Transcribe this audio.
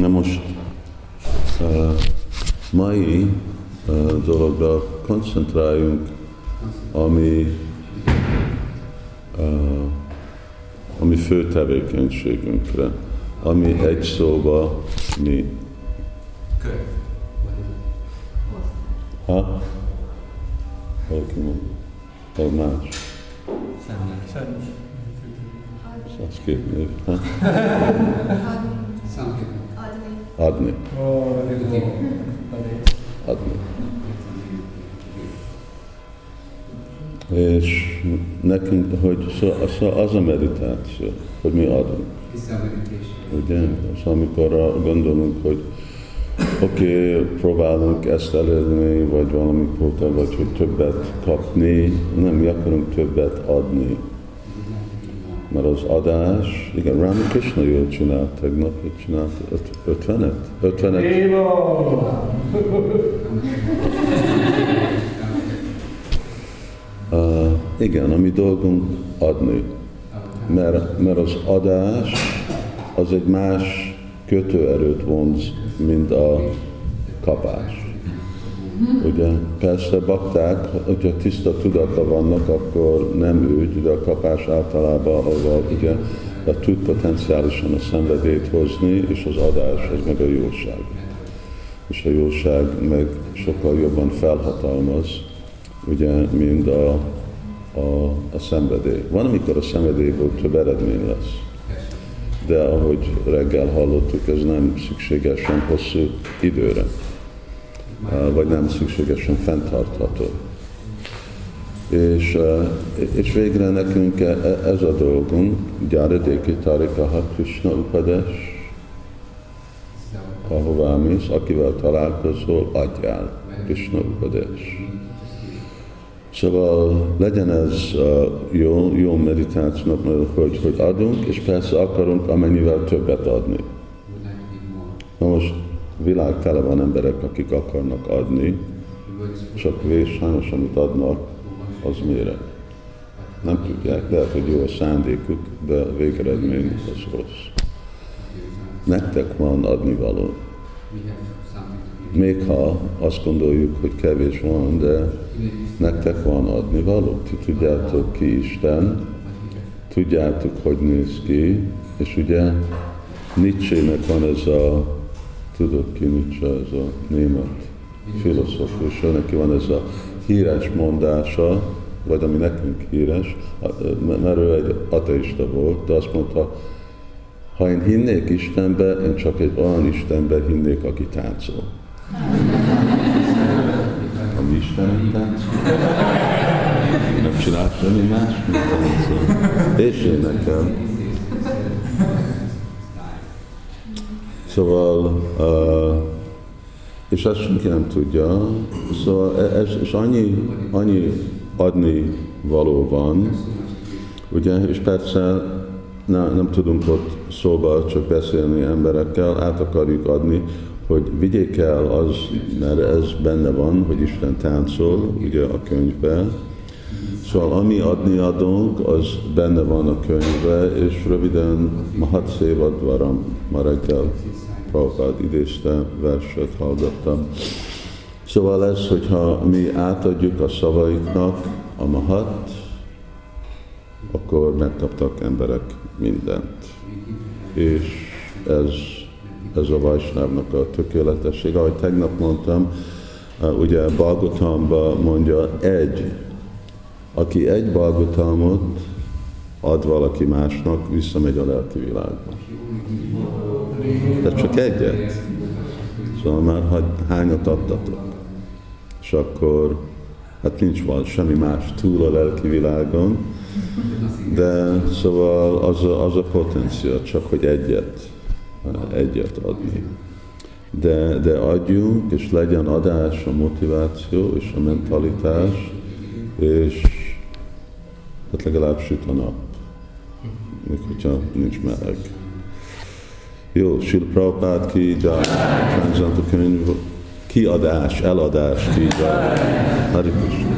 Na most uh, mai dologra koncentráljunk, ami, ami fő tevékenységünkre, ami egy szóba mi. Ha? Valaki mondja? Vagy más? Két név. Ha? Adni. Adni. És nekünk, hogy szó, az a meditáció, hogy mi adunk. Ugye? És amikor gondolunk, hogy oké, okay, próbálunk ezt elérni, vagy valami kóta, vagy hogy többet kapni, nem, mi akarunk többet adni. Mert az adás, igen, Rami Krishna jól csinált tegnap, hogy csinált 50-et? 50-et? Uh, igen, a mi dolgunk adni. Mert, mert az adás az egy más kötőerőt vonz, mint a kapás. Ugye, persze bakták, hogyha tiszta tudata vannak, akkor nem úgy, de a kapás általában, ahol ugye a tud potenciálisan a szenvedélyt hozni, és az adás, az meg a jóság. És a jóság meg sokkal jobban felhatalmaz, ugye, mint a, a, a szenvedély. Van, amikor a szenvedélyből több eredmény lesz. De ahogy reggel hallottuk, ez nem szükségesen hosszú időre vagy nem szükségesen fenntartható. És, és végre nekünk e, e, ez a dolgunk, Gyáradéki Tarikaha Krishna Upadesh, ahová mész, akivel találkozol, adjál Krishna Upadesh. Szóval legyen ez jó, jó meditációnak, hogy, hogy adunk, és persze akarunk amennyivel többet adni. Na most világ tele van emberek, akik akarnak adni, csak vés sajnos, amit adnak, az mire. Nem tudják, lehet, hogy jó a szándékuk, de a végeredmény az rossz. Nektek van adnivaló. Még ha azt gondoljuk, hogy kevés van, de nektek van adnivaló. Ti tudjátok ki Isten, tudjátok, hogy néz ki, és ugye Nietzsche-nek van ez a tudod ki Nietzsche, ez a német filozófus, neki van ez a híres mondása, vagy ami nekünk híres, mert ő egy ateista volt, de azt mondta, ha én hinnék Istenbe, én csak egy olyan Istenbe hinnék, aki táncol. A mi Isten táncol? Nem csinál semmi más, mint táncol. És én nekem. Szóval, uh, és ezt senki nem tudja, szóval e, ez, és annyi, annyi adni való van, ugye, és persze ne, nem tudunk ott szóba csak beszélni emberekkel, át akarjuk adni, hogy vigyék el az, mert ez benne van, hogy Isten táncol, ugye a könyvben, Szóval ami adni adunk, az benne van a könyvben, és röviden Mahat Szévadvaram ma reggel Prabhupád idézte, verset hallgattam. Szóval ez, hogyha mi átadjuk a szavaiknak a mahat, akkor megkaptak emberek mindent. És ez, ez a Vajsnávnak a tökéletesség. Ahogy tegnap mondtam, ugye Balgotamba mondja egy, aki egy Balgotamot ad valaki másnak, visszamegy a lelki világba de csak egyet. Szóval már hányat adtatok. És akkor hát nincs van semmi más túl a lelki világon, de szóval az a, az a potencia, csak hogy egyet, egyet adni. De, de adjunk, és legyen adás, a motiváció és a mentalitás, és hát legalább süt a nap, még hogyha nincs meleg. Jó, Sila Prabhupád ki, Transzanta könyv, kiadás, eladás ki, Krishna.